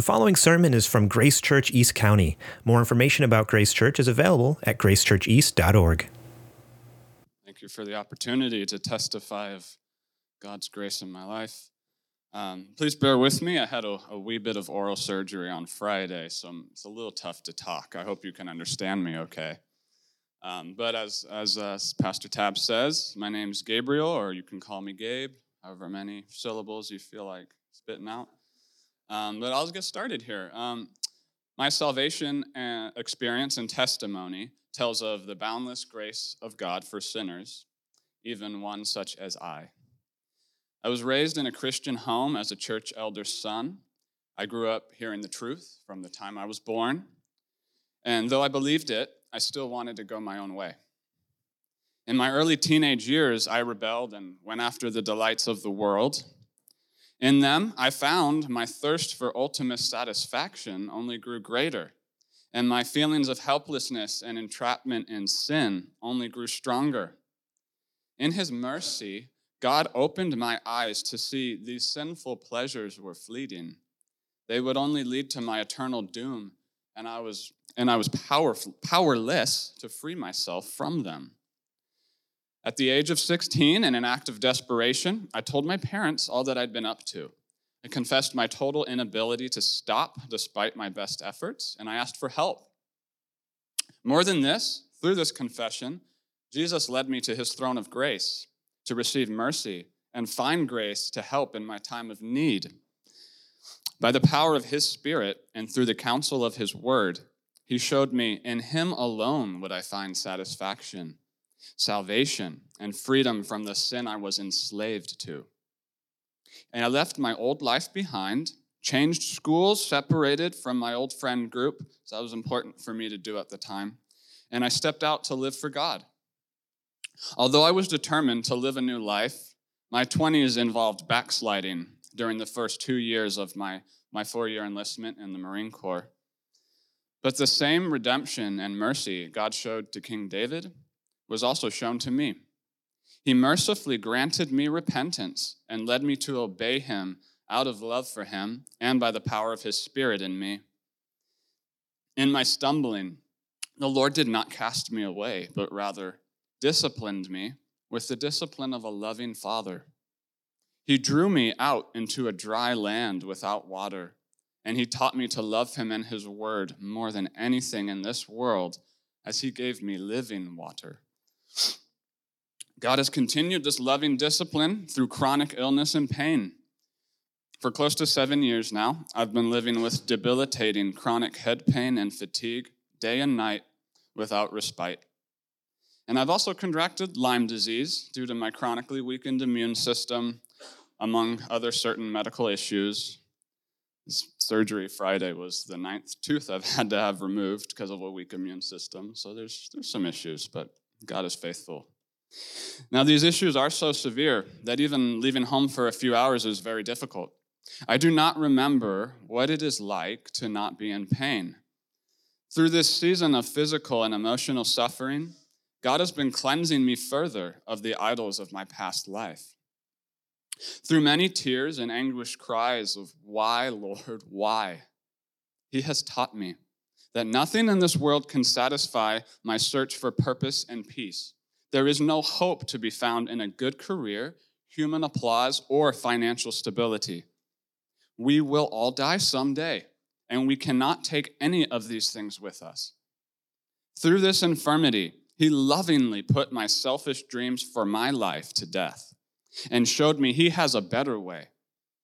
The following sermon is from Grace Church East County. More information about Grace Church is available at gracechurcheast.org. Thank you for the opportunity to testify of God's grace in my life. Um, please bear with me. I had a, a, wee bit of oral surgery on Friday, so it's a little tough to talk. I hope you can understand me okay. Um, but as, as uh, Pastor Tab says, my name's Gabriel, or you can call me Gabe, however many syllables you feel like spitting out. Um, but I'll get started here. Um, my salvation uh, experience and testimony tells of the boundless grace of God for sinners, even one such as I. I was raised in a Christian home as a church elder's son. I grew up hearing the truth from the time I was born. And though I believed it, I still wanted to go my own way. In my early teenage years, I rebelled and went after the delights of the world in them, I found my thirst for ultimate satisfaction only grew greater, and my feelings of helplessness and entrapment in sin only grew stronger. In His mercy, God opened my eyes to see these sinful pleasures were fleeting. They would only lead to my eternal doom, and I was, and I was powerful, powerless to free myself from them. At the age of 16, in an act of desperation, I told my parents all that I'd been up to. I confessed my total inability to stop despite my best efforts, and I asked for help. More than this, through this confession, Jesus led me to his throne of grace to receive mercy and find grace to help in my time of need. By the power of his Spirit and through the counsel of his word, he showed me in him alone would I find satisfaction salvation, and freedom from the sin I was enslaved to. And I left my old life behind, changed schools, separated from my old friend group, so that was important for me to do at the time, and I stepped out to live for God. Although I was determined to live a new life, my 20s involved backsliding during the first two years of my, my four year enlistment in the Marine Corps. But the same redemption and mercy God showed to King David was also shown to me. He mercifully granted me repentance and led me to obey him out of love for him and by the power of his Spirit in me. In my stumbling, the Lord did not cast me away, but rather disciplined me with the discipline of a loving father. He drew me out into a dry land without water, and he taught me to love him and his word more than anything in this world, as he gave me living water. God has continued this loving discipline through chronic illness and pain. For close to seven years now, I've been living with debilitating chronic head pain and fatigue day and night without respite. And I've also contracted Lyme disease due to my chronically weakened immune system, among other certain medical issues. This surgery Friday was the ninth tooth I've had to have removed because of a weak immune system. So there's, there's some issues, but God is faithful. Now, these issues are so severe that even leaving home for a few hours is very difficult. I do not remember what it is like to not be in pain. Through this season of physical and emotional suffering, God has been cleansing me further of the idols of my past life. Through many tears and anguished cries of, Why, Lord, why? He has taught me that nothing in this world can satisfy my search for purpose and peace. There is no hope to be found in a good career, human applause, or financial stability. We will all die someday, and we cannot take any of these things with us. Through this infirmity, he lovingly put my selfish dreams for my life to death and showed me he has a better way,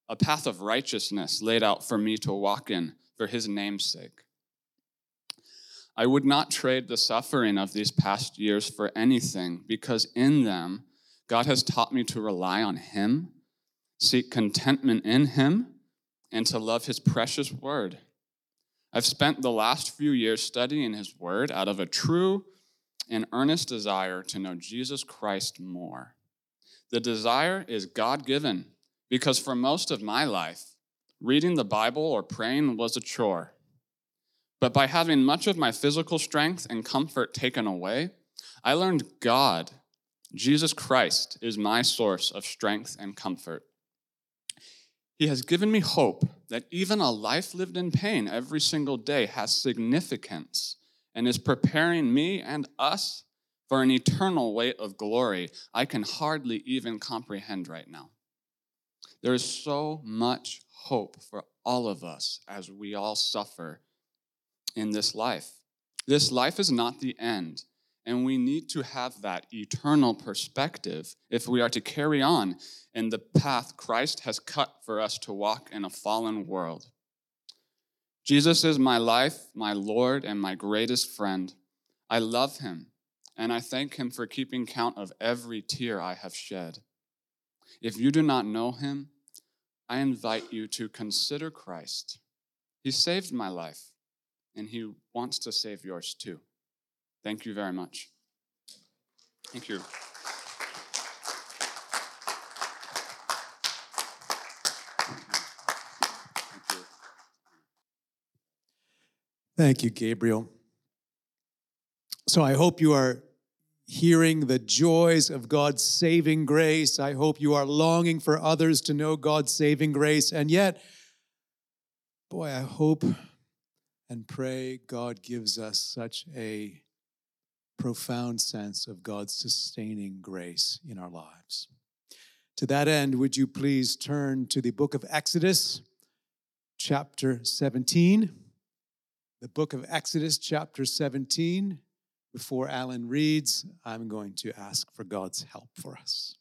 a path of righteousness laid out for me to walk in for his name's sake. I would not trade the suffering of these past years for anything because in them, God has taught me to rely on Him, seek contentment in Him, and to love His precious word. I've spent the last few years studying His word out of a true and earnest desire to know Jesus Christ more. The desire is God given because for most of my life, reading the Bible or praying was a chore. But by having much of my physical strength and comfort taken away, I learned God, Jesus Christ, is my source of strength and comfort. He has given me hope that even a life lived in pain every single day has significance and is preparing me and us for an eternal weight of glory I can hardly even comprehend right now. There is so much hope for all of us as we all suffer in this life. This life is not the end, and we need to have that eternal perspective if we are to carry on in the path Christ has cut for us to walk in a fallen world. Jesus is my life, my Lord, and my greatest friend. I love him, and I thank him for keeping count of every tear I have shed. If you do not know him, I invite you to consider Christ. He saved my life, and he wants to save yours too. Thank you very much. Thank you. Thank you, Gabriel. So I hope you are hearing the joys of God's saving grace. I hope you are longing for others to know God's saving grace. And yet, boy, I hope and pray God gives us such a profound sense of God's sustaining grace in our lives. To that end, would you please turn to the book of Exodus, chapter 17? The book of Exodus, chapter 17. Before Alan reads, I'm going to ask for God's help for us.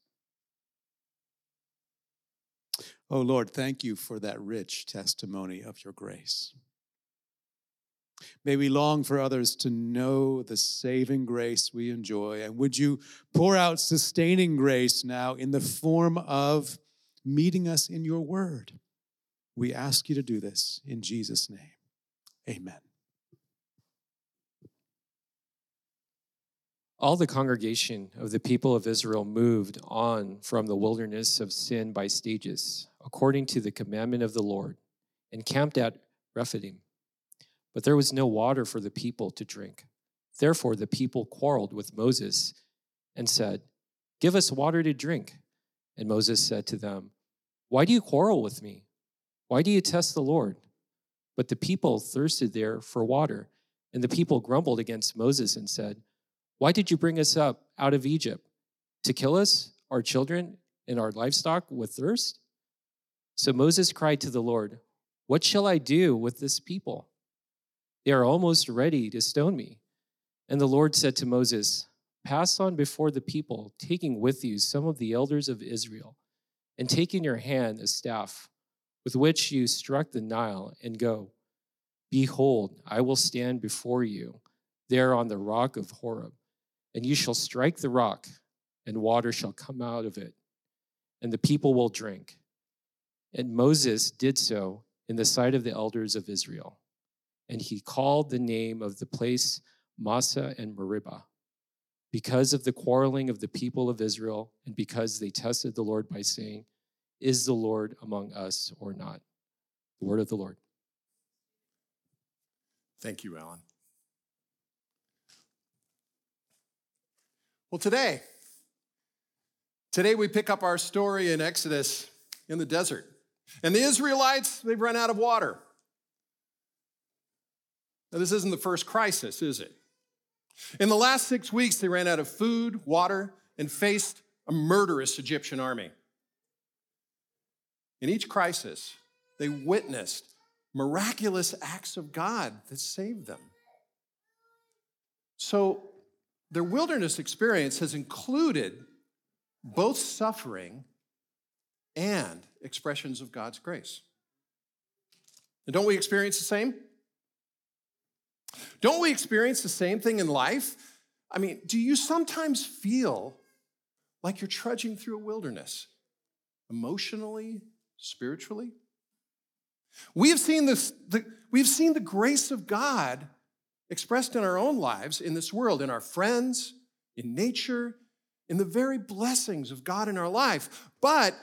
Oh Lord, thank you for that rich testimony of your grace. May we long for others to know the saving grace we enjoy. And would you pour out sustaining grace now in the form of meeting us in your word? We ask you to do this in Jesus' name. Amen. All the congregation of the people of Israel moved on from the wilderness of sin by stages, according to the commandment of the Lord, and camped at Rephidim. But there was no water for the people to drink. Therefore, the people quarreled with Moses and said, Give us water to drink. And Moses said to them, Why do you quarrel with me? Why do you test the Lord? But the people thirsted there for water, and the people grumbled against Moses and said, Why did you bring us up out of Egypt? To kill us, our children, and our livestock with thirst? So Moses cried to the Lord, What shall I do with this people? They are almost ready to stone me. And the Lord said to Moses, Pass on before the people, taking with you some of the elders of Israel, and take in your hand a staff with which you struck the Nile, and go. Behold, I will stand before you there on the rock of Horeb, and you shall strike the rock, and water shall come out of it, and the people will drink. And Moses did so in the sight of the elders of Israel and he called the name of the place Massah and Meribah, because of the quarreling of the people of Israel, and because they tested the Lord by saying, Is the Lord among us or not? The word of the Lord. Thank you, Alan. Well, today, today we pick up our story in Exodus in the desert. And the Israelites, they've run out of water. Now, this isn't the first crisis, is it? In the last six weeks, they ran out of food, water, and faced a murderous Egyptian army. In each crisis, they witnessed miraculous acts of God that saved them. So, their wilderness experience has included both suffering and expressions of God's grace. And don't we experience the same? Don't we experience the same thing in life? I mean, do you sometimes feel like you're trudging through a wilderness, emotionally, spiritually? We have seen this, the, we've seen the grace of God expressed in our own lives in this world, in our friends, in nature, in the very blessings of God in our life. But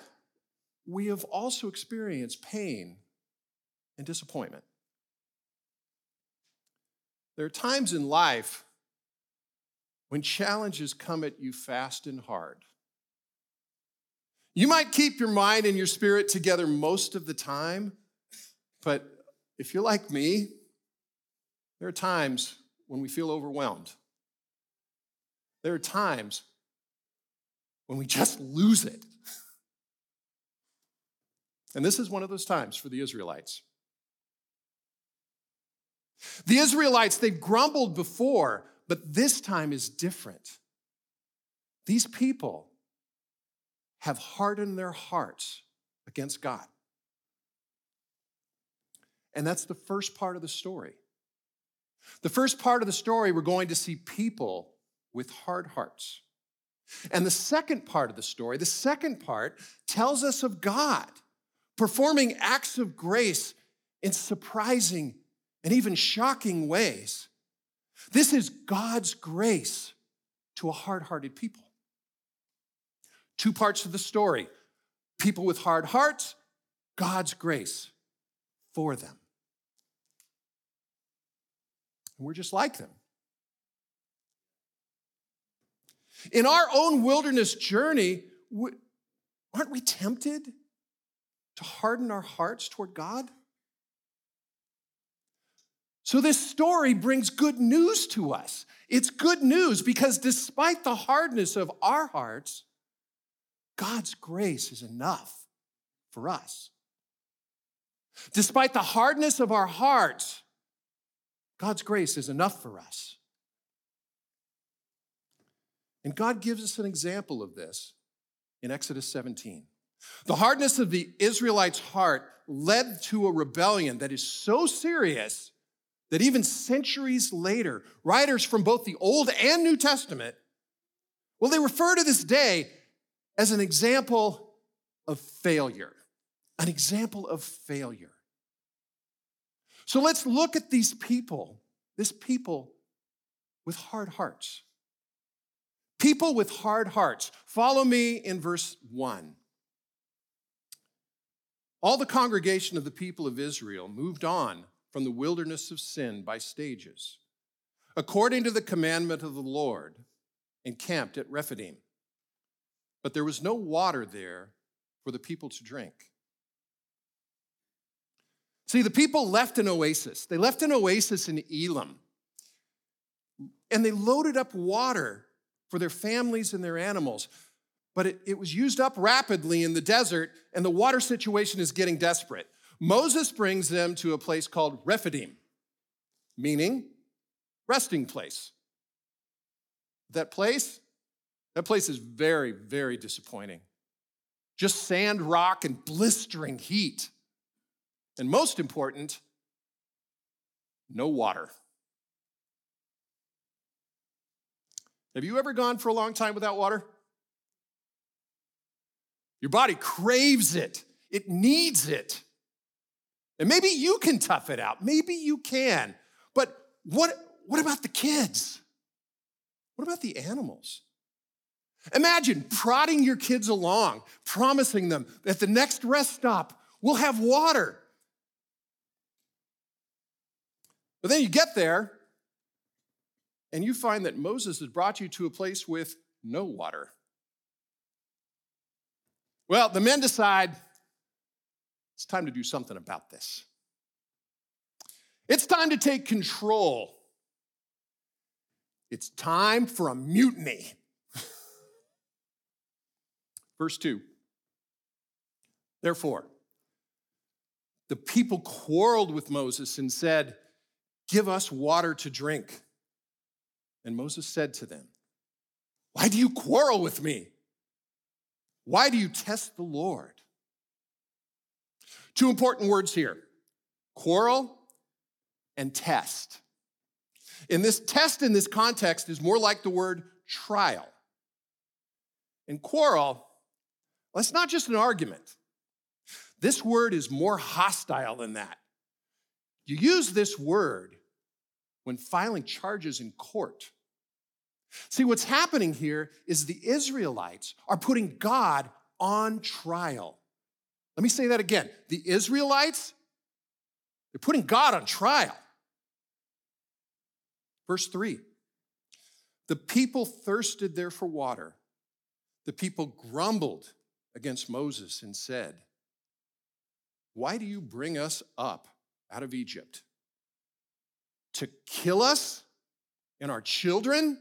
we have also experienced pain and disappointment. There are times in life when challenges come at you fast and hard. You might keep your mind and your spirit together most of the time, but if you're like me, there are times when we feel overwhelmed. There are times when we just lose it. And this is one of those times for the Israelites. The Israelites, they've grumbled before, but this time is different. These people have hardened their hearts against God. And that's the first part of the story. The first part of the story, we're going to see people with hard hearts. And the second part of the story, the second part, tells us of God performing acts of grace in surprising and even shocking ways. This is God's grace to a hard hearted people. Two parts of the story people with hard hearts, God's grace for them. And we're just like them. In our own wilderness journey, aren't we tempted to harden our hearts toward God? So, this story brings good news to us. It's good news because despite the hardness of our hearts, God's grace is enough for us. Despite the hardness of our hearts, God's grace is enough for us. And God gives us an example of this in Exodus 17. The hardness of the Israelites' heart led to a rebellion that is so serious that even centuries later, writers from both the Old and New Testament, well, they refer to this day as an example of failure. An example of failure. So let's look at these people, this people with hard hearts. People with hard hearts. Follow me in verse 1. All the congregation of the people of Israel moved on from the wilderness of sin by stages, according to the commandment of the Lord, and camped at Rephidim. But there was no water there for the people to drink. See, the people left an oasis. They left an oasis in Elim. and they loaded up water for their families and their animals. But it, it was used up rapidly in the desert, and the water situation is getting desperate. Moses brings them to a place called Rephidim, meaning resting place. That place, that place is very, very disappointing. Just sand, rock, and blistering heat. And most important, no water. Have you ever gone for a long time without water? Your body craves it, it needs it. And maybe you can tough it out. Maybe you can. But what, what about the kids? What about the animals? Imagine prodding your kids along, promising them that the next rest stop will have water. But then you get there and you find that Moses has brought you to a place with no water. Well, the men decide it's time to do something about this. It's time to take control. It's time for a mutiny. Verse 2. Therefore, the people quarreled with Moses and said, Give us water to drink. And Moses said to them, Why do you quarrel with me? Why do you test the Lord? Two important words here quarrel and test. In this test, in this context, is more like the word trial. And quarrel, it's not just an argument. This word is more hostile than that. You use this word when filing charges in court. See, what's happening here is the Israelites are putting God on trial. Let me say that again. The Israelites, they're putting God on trial. Verse 3 The people thirsted there for water. The people grumbled against Moses and said, Why do you bring us up out of Egypt? To kill us and our children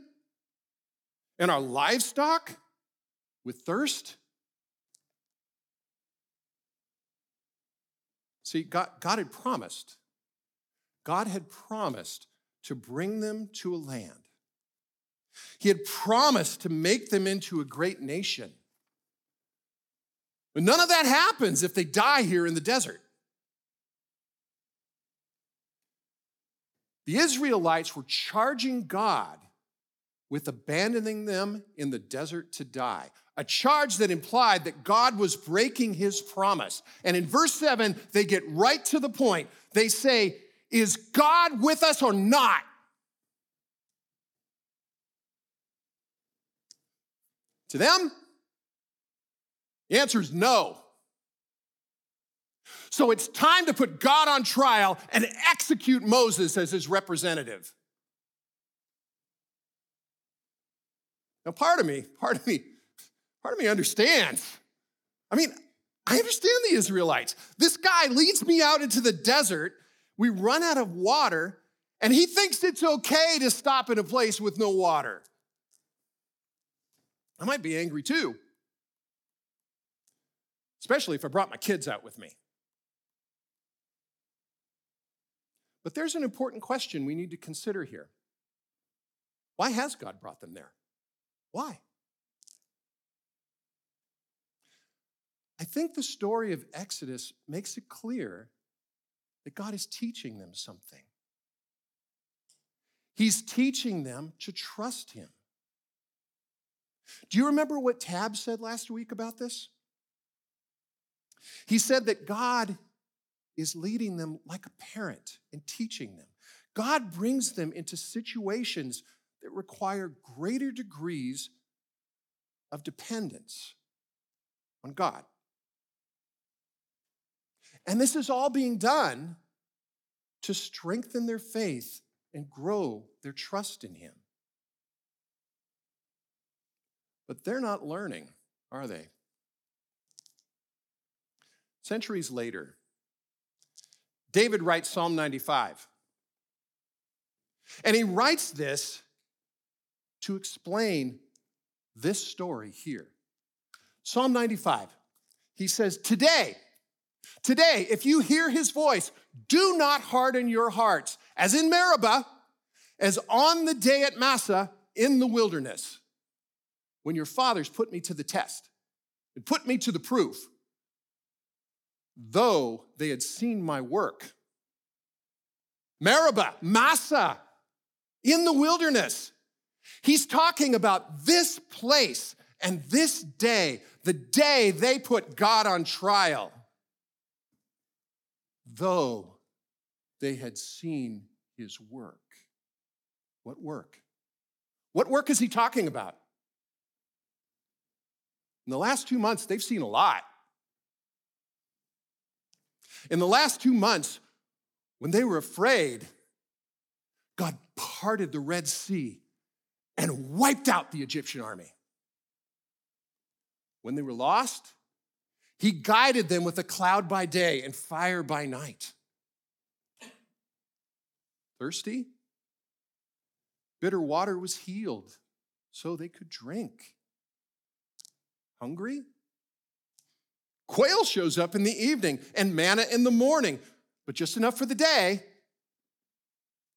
and our livestock with thirst? See, God, God had promised, God had promised to bring them to a land. He had promised to make them into a great nation. But none of that happens if they die here in the desert. The Israelites were charging God with abandoning them in the desert to die, a charge that implied that God was breaking his promise. And in verse 7, they get right to the point. They say, Is God with us or not? To them, the answer is no. So it's time to put God on trial and execute Moses as his representative. Now, part of me, part of me, part of me understands. I mean, I understand the Israelites. This guy leads me out into the desert. We run out of water, and he thinks it's okay to stop in a place with no water. I might be angry too, especially if I brought my kids out with me. But there's an important question we need to consider here. Why has God brought them there? Why? I think the story of Exodus makes it clear that God is teaching them something. He's teaching them to trust Him. Do you remember what Tab said last week about this? He said that God is leading them like a parent and teaching them. God brings them into situations that require greater degrees of dependence on God. And this is all being done to strengthen their faith and grow their trust in Him. But they're not learning, are they? Centuries later, David writes Psalm 95. And he writes this to explain this story here. Psalm 95, he says, Today, today, if you hear his voice, do not harden your hearts, as in Meribah, as on the day at Massah in the wilderness, when your fathers put me to the test and put me to the proof, though they had seen my work. Meribah, Massah, in the wilderness. He's talking about this place and this day, the day they put God on trial. Though they had seen his work. What work? What work is he talking about? In the last two months, they've seen a lot. In the last two months, when they were afraid, God parted the Red Sea and wiped out the Egyptian army. When they were lost, he guided them with a cloud by day and fire by night. Thirsty? Bitter water was healed so they could drink. Hungry? Quail shows up in the evening and manna in the morning, but just enough for the day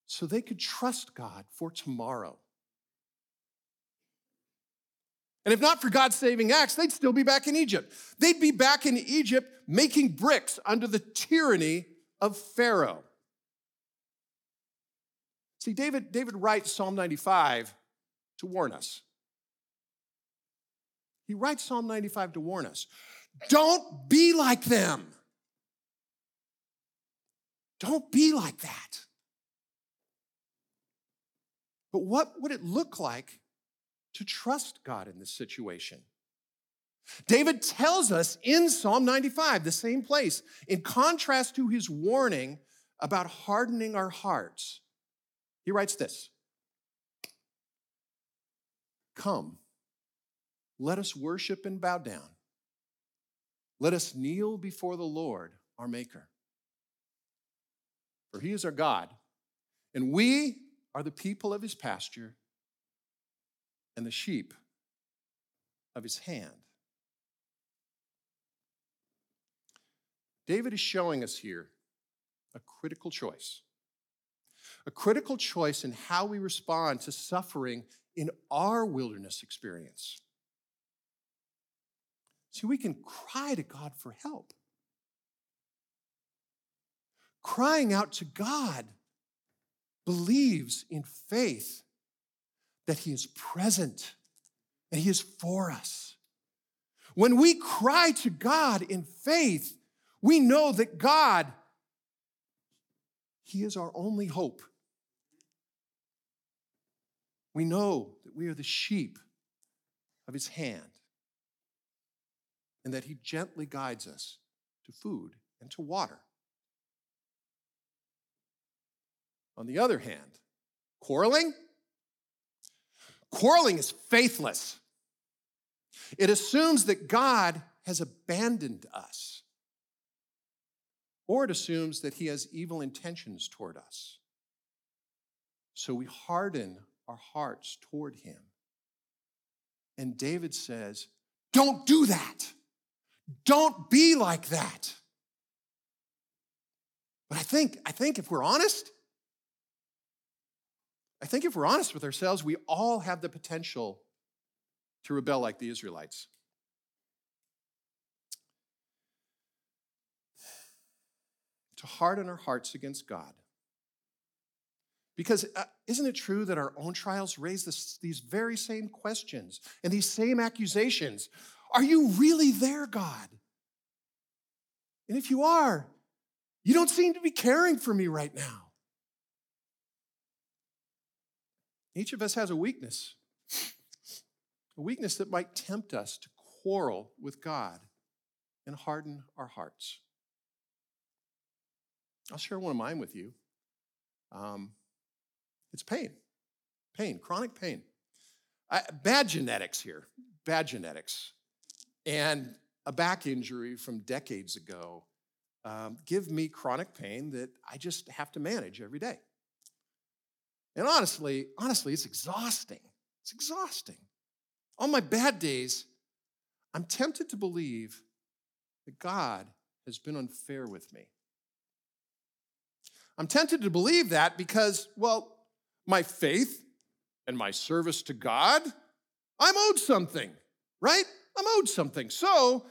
so they could trust God for tomorrow. And if not for God's saving acts, they'd still be back in Egypt. They'd be back in Egypt making bricks under the tyranny of Pharaoh. See, David, David writes Psalm 95 to warn us. He writes Psalm 95 to warn us. Don't be like them. Don't be like that. But what would it look like to trust God in this situation? David tells us in Psalm 95, the same place, in contrast to his warning about hardening our hearts, he writes this Come, let us worship and bow down. let us kneel before the Lord, our Maker. For he is our God, and we are the people of his pasture and the sheep of his hand. David is showing us here a critical choice. A critical choice in how we respond to suffering in our wilderness experience. See, we can cry to God for help. Crying out to God believes in faith that He is present and He is for us. When we cry to God in faith, we know that God, He is our only hope. We know that we are the sheep of His hand and that He gently guides us to food and to water. On the other hand, quarreling, quarreling is faithless. It assumes that God has abandoned us, or it assumes that he has evil intentions toward us. So we harden our hearts toward him. And David says, Don't do that. Don't be like that. But I think, I think if we're honest, I think if we're honest with ourselves, we all have the potential to rebel like the Israelites. To harden our hearts against God. Because uh, isn't it true that our own trials raise this, these very same questions and these same accusations? Are you really there, God? And if you are, you don't seem to be caring for me right now. Each of us has a weakness, a weakness that might tempt us to quarrel with God and harden our hearts. I'll share one of mine with you. Um, it's pain, pain, chronic pain. I, bad genetics here, bad genetics. And a back injury from decades ago um, give me chronic pain that I just have to manage every day. And honestly, honestly, it's exhausting. It's exhausting. On my bad days, I'm tempted to believe that God has been unfair with me. I'm tempted to believe that because, well, my faith and my service to God, I'm owed something, right? I'm owed something. So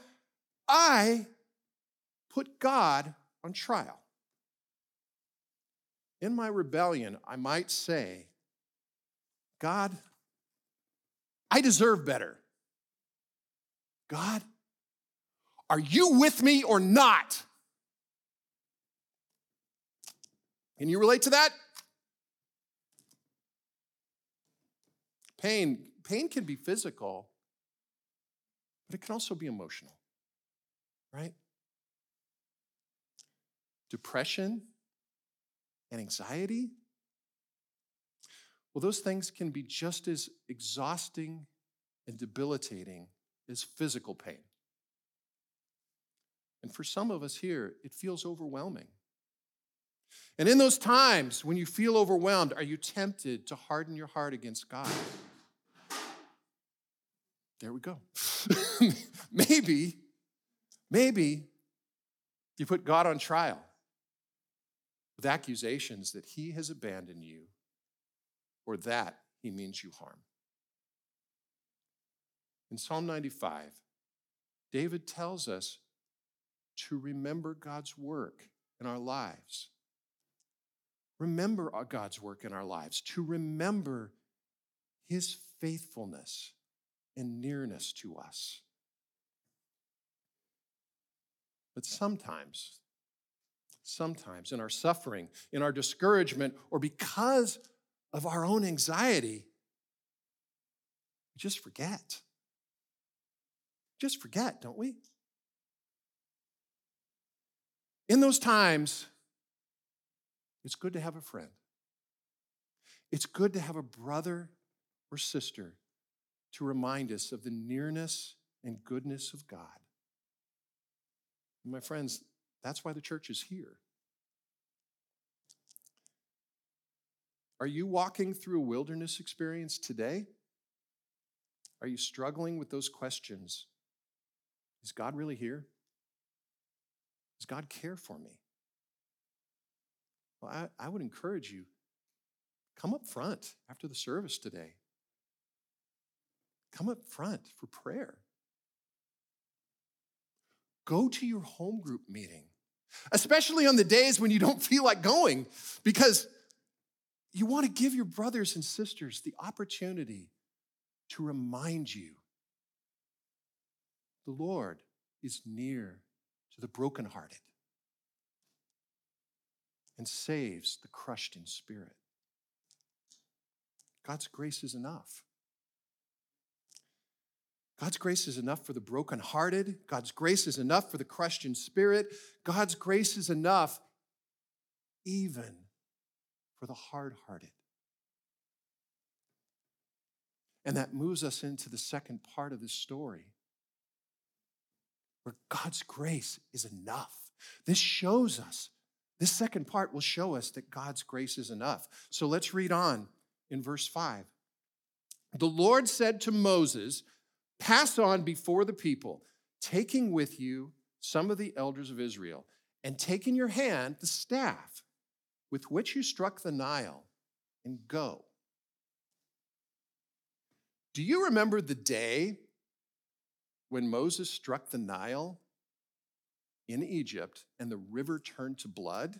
I put God on trial. In my rebellion, I might say, God, I deserve better. God, are you with me or not? Can you relate to that? Pain, pain can be physical, but it can also be emotional, right? Depression and anxiety? Well, those things can be just as exhausting and debilitating as physical pain. And for some of us here, it feels overwhelming. And in those times when you feel overwhelmed, are you tempted to harden your heart against God? There we go. maybe, maybe you put God on trial with accusations that he has abandoned you or that he means you harm. In Psalm 95, David tells us to remember God's work in our lives. Remember uh, God's work in our lives, to remember his faithfulness and nearness to us. But sometimes sometimes in our suffering, in our discouragement, or because of our own anxiety, we just forget. Just forget, don't we? In those times, it's good to have a friend. It's good to have a brother or sister to remind us of the nearness and goodness of God. My friends, that's why the church is here. Are you walking through a wilderness experience today? Are you struggling with those questions? Is God really here? Does God care for me? Well, I, I would encourage you come up front after the service today. Come up front for prayer. Go to your home group meeting, especially on the days when you don't feel like going, because you want to give your brothers and sisters the opportunity to remind you the Lord is near to the brokenhearted and saves the crushed in spirit. God's grace is enough. God's grace is enough for the brokenhearted. God's grace is enough for the crushed in spirit. God's grace is enough even for the hard hearted. And that moves us into the second part of this story where God's grace is enough. This shows us, this second part will show us that God's grace is enough. So let's read on in verse 5. The Lord said to Moses, Pass on before the people, taking with you some of the elders of Israel, and take in your hand the staff with which you struck the Nile, and go. Do you remember the day when Moses struck the Nile in Egypt and the river turned to blood?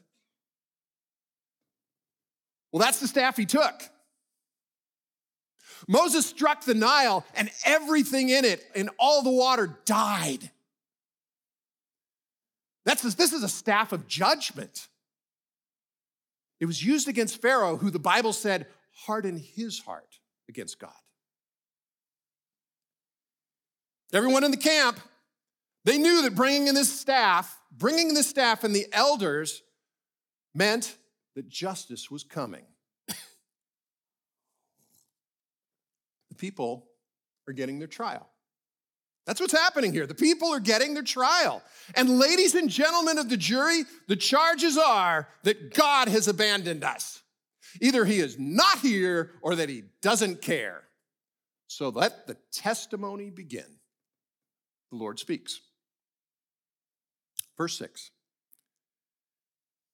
Well, that's the staff he took. Moses struck the Nile and everything in it and all the water died. That's, this is a staff of judgment. It was used against Pharaoh, who the Bible said hardened his heart against God. Everyone in the camp, they knew that bringing in this staff, bringing this staff and the elders meant that justice was coming. the people are getting their trial. That's what's happening here. The people are getting their trial. And, ladies and gentlemen of the jury, the charges are that God has abandoned us. Either he is not here or that he doesn't care. So let the testimony begin. The Lord speaks. Verse 6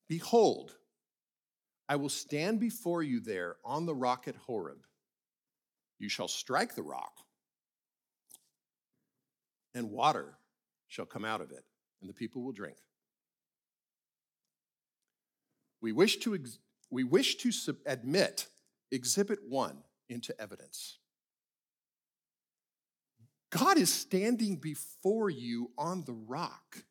Behold, I will stand before you there on the rock at Horeb. You shall strike the rock and water shall come out of it, and the people will drink. We wish to, ex- we wish to sub- admit Exhibit 1 into evidence. God is standing before you on the rock.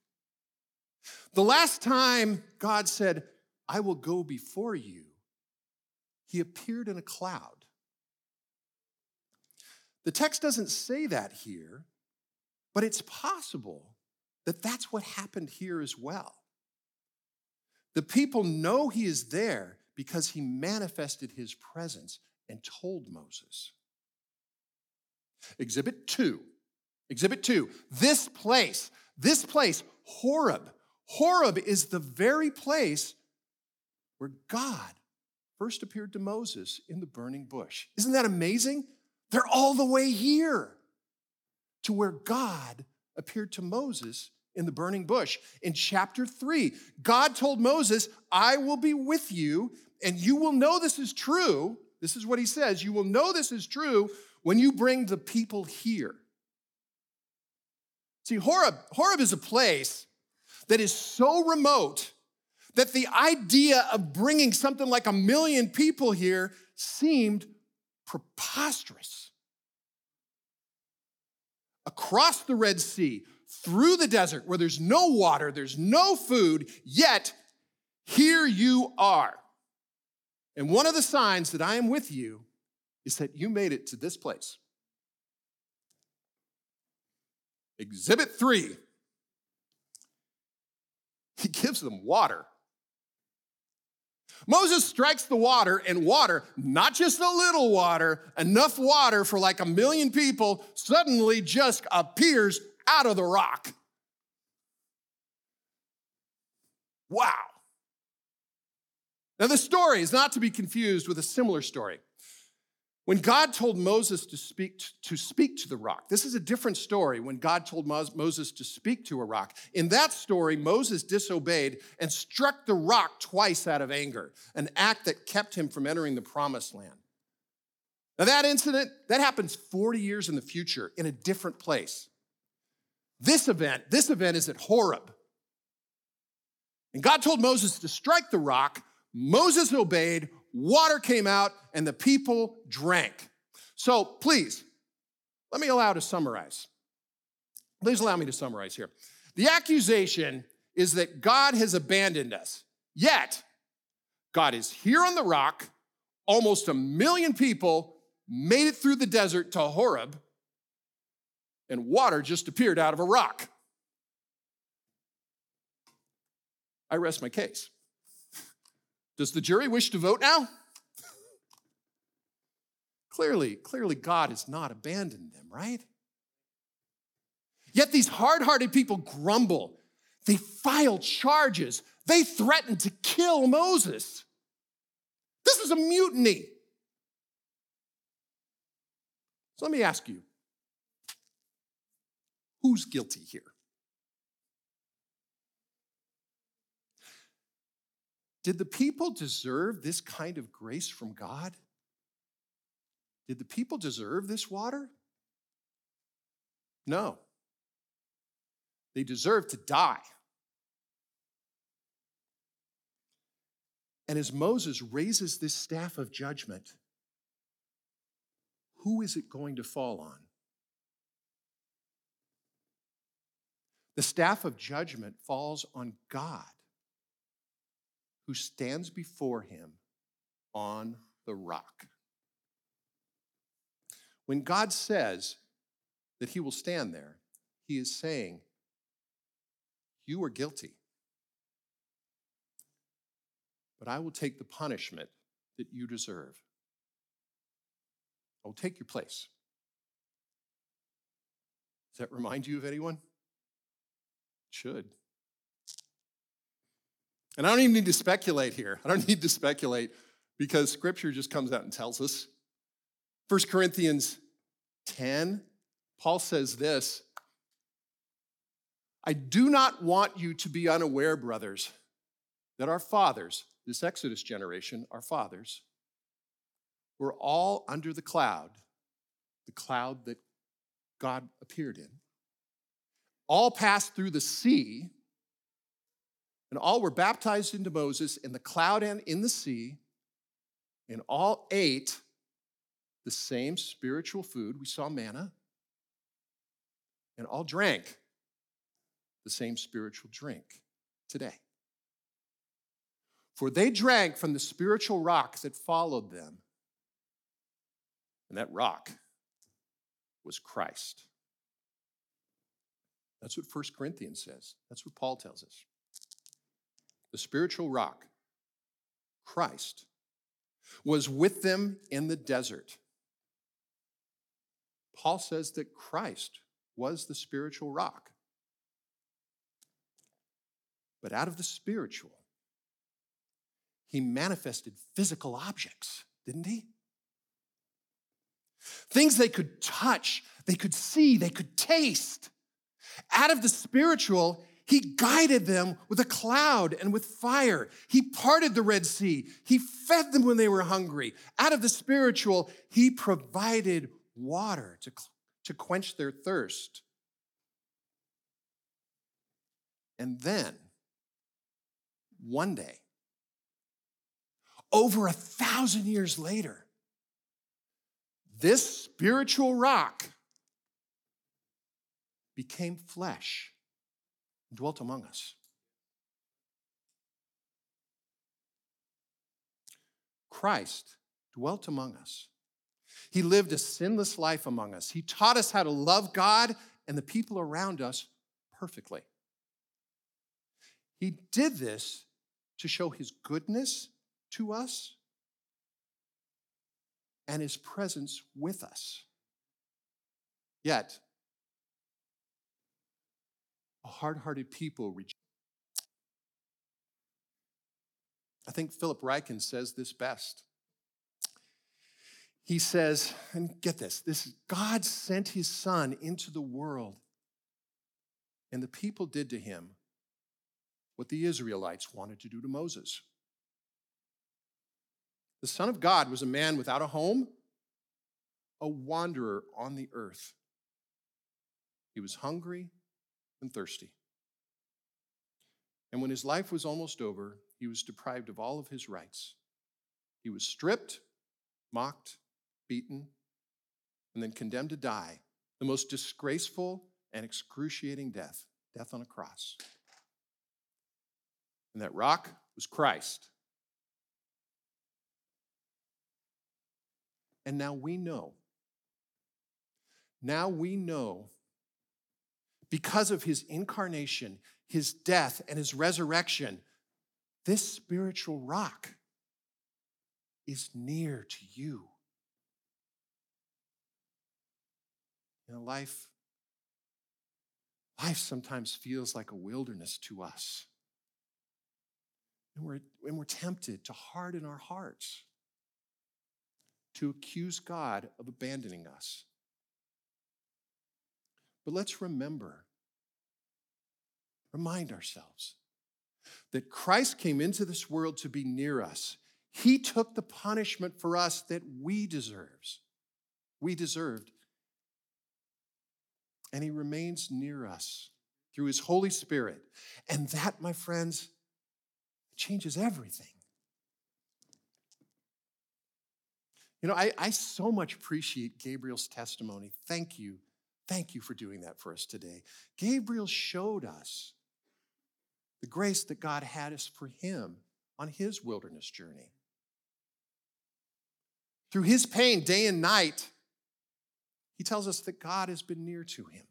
The last time God said, I will go before you, he appeared in a cloud. The text doesn't say that here, but it's possible that that's what happened here as well. The people know he is there because he manifested his presence and told Moses. Exhibit two. Exhibit two. This place, this place, Horeb. Horeb is the very place where God first appeared to Moses in the burning bush. Isn't that amazing? They're all the way here to where God appeared to Moses in the burning bush. In chapter 3, God told Moses, I will be with you, and you will know this is true. This is what he says you will know this is true when you bring the people here. See, Horeb, Horeb is a place that is so remote that the idea of bringing something like a million people here seemed preposterous across the Red Sea, through the desert where there's no water, there's no food, yet here you are. And one of the signs that I am with you is that you made it to this place. Exhibit three, he gives them water. Moses strikes the water, and water, not just a little water, enough water for like a million people, suddenly just appears out of the rock. Wow. Now, this story is not to be confused with a similar story. When God told Moses to speak to speak to the rock, this is a different story when God told Moses to speak to a rock. In that story, Moses disobeyed and struck the rock twice out of anger, an act that kept him from entering the promised land. Now that incident, that happens 40 years in the future in a different place. This event, this event is at Horeb. And God told Moses to strike the rock. Moses obeyed, water came out, and the people drank. So please, let me allow to summarize. Please allow me to summarize here. The accusation is that God has abandoned us. Yet, God is here on the rock. Almost a million people made it through the desert to Horeb, and water just appeared out of a rock. I rest my case. Does the jury wish to vote now? clearly, clearly, God has not abandoned them, right? Yet these hard hearted people grumble. They file charges. They threaten to kill Moses. This is a mutiny. So let me ask you who's guilty here? Did the people deserve this kind of grace from God? Did the people deserve this water? No. They deserve to die. And as Moses raises this staff of judgment, who is it going to fall on? The staff of judgment falls on God who stands before him on the rock. When God says that he will stand there, he is saying, You are guilty, but I will take the punishment that you deserve. I will take your place. Does that remind you of anyone? It should. And I don't even need to speculate here. I don't need to speculate because scripture just comes out and tells us. 1 Corinthians 10, Paul says this I do not want you to be unaware, brothers, that our fathers, this Exodus generation, our fathers, were all under the cloud, the cloud that God appeared in, all passed through the sea and all were baptized into Moses in the cloud and in the sea, and all ate the same spiritual food. We saw manna, and all drank the same spiritual drink today. For they drank from the spiritual rock that followed them, and that rock was Christ. That's what 1 Corinthians says. That's what Paul tells us the spiritual rock, Christ, was with them in the desert. Paul says that Christ was the spiritual rock. But out of the spiritual, he manifested physical objects, didn't he? Things they could touch, they could see, they could taste. Out of the spiritual, he guided them with a cloud and with fire. He parted the Red Sea. He fed them when they were hungry. Out of the spiritual, he provided water to, to quench their thirst. And then, one day, over a thousand years later, this spiritual rock became flesh dwelt among us. Christ dwelt among us. He lived a sinless life among us. He taught us how to love God and the people around us perfectly. He did this to show his goodness to us and his presence with us. Yet, hard hearted people reject. I think Philip Ryken says this best. He says, and get this, this God sent his son into the world, and the people did to him what the Israelites wanted to do to Moses. The Son of God was a man without a home, a wanderer on the earth. He was hungry and thirsty. And when his life was almost over, he was deprived of all of his rights. He was stripped, mocked, beaten, and then condemned to die the most disgraceful and excruciating death death on a cross. And that rock was Christ. And now we know. Now we know because of his incarnation, his death, and his resurrection, this spiritual rock is near to you. You know, life, life sometimes feels like a wilderness to us. And we're, and we're tempted to harden our hearts, to accuse God of abandoning us. But let's remember, remind ourselves that Christ came into this world to be near us. He took the punishment for us that we deserves. We deserved. And he remains near us through his Holy Spirit. And that, my friends, changes everything. You know, I, I so much appreciate Gabriel's testimony. Thank you. Thank you for doing that for us today. Gabriel showed us the grace that God had us for him on his wilderness journey. Through his pain, day and night, he tells us that God has been near to him.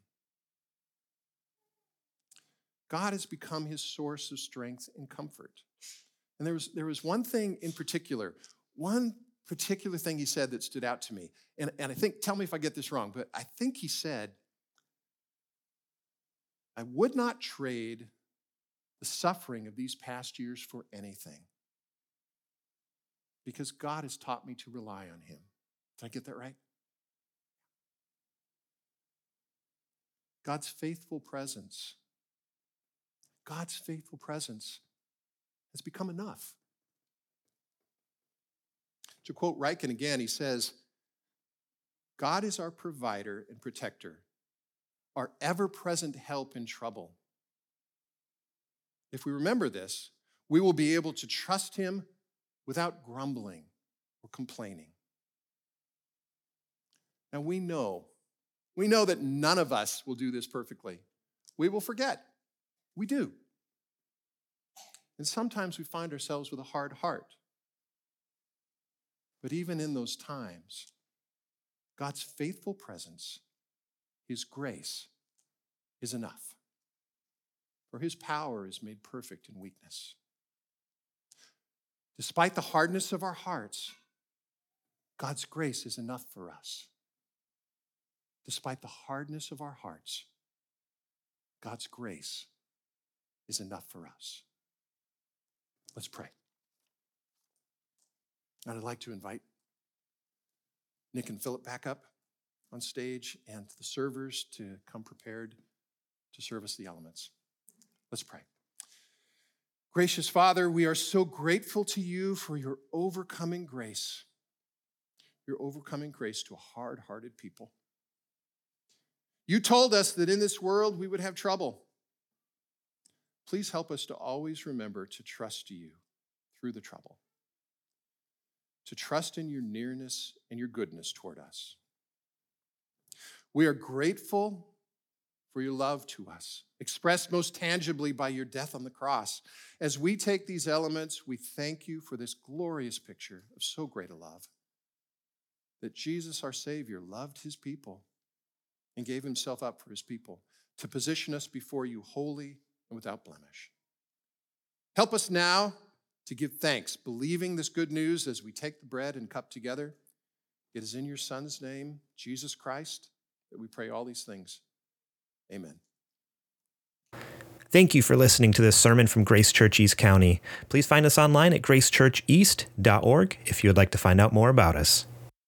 God has become his source of strength and comfort. And there was, there was one thing in particular, one particular thing he said that stood out to me. And, and I think, tell me if I get this wrong, but I think he said, I would not trade the suffering of these past years for anything. Because God has taught me to rely on Him. Did I get that right? God's faithful presence, God's faithful presence has become enough. To quote Ryken again, he says, God is our provider and protector, our ever present help in trouble. If we remember this, we will be able to trust Him without grumbling or complaining. Now we know, we know that none of us will do this perfectly. We will forget. We do. And sometimes we find ourselves with a hard heart. But even in those times, God's faithful presence, His grace, is enough for his power is made perfect in weakness. Despite the hardness of our hearts, God's grace is enough for us. Despite the hardness of our hearts, God's grace is enough for us. Let's pray. And I'd like to invite Nick and Philip back up on stage and the servers to come prepared to serve us the elements. Let's pray. Gracious Father, we are so grateful to you for your overcoming grace, your overcoming grace to a hard hearted people. You told us that in this world we would have trouble. Please help us to always remember to trust you through the trouble, to trust in your nearness and your goodness toward us. We are grateful for your love to us, expressed most tangibly by your death on the cross. As we take these elements, we thank you for this glorious picture of so great a love. That Jesus, our Savior, loved his people and gave himself up for his people to position us before you holy and without blemish. Help us now to give thanks, believing this good news as we take the bread and cup together. It is in your Son's name, Jesus Christ, that we pray all these things. Amen. Thank you for listening to this sermon from Grace Church East County. Please find us online at gracechurcheast.org if you would like to find out more about us.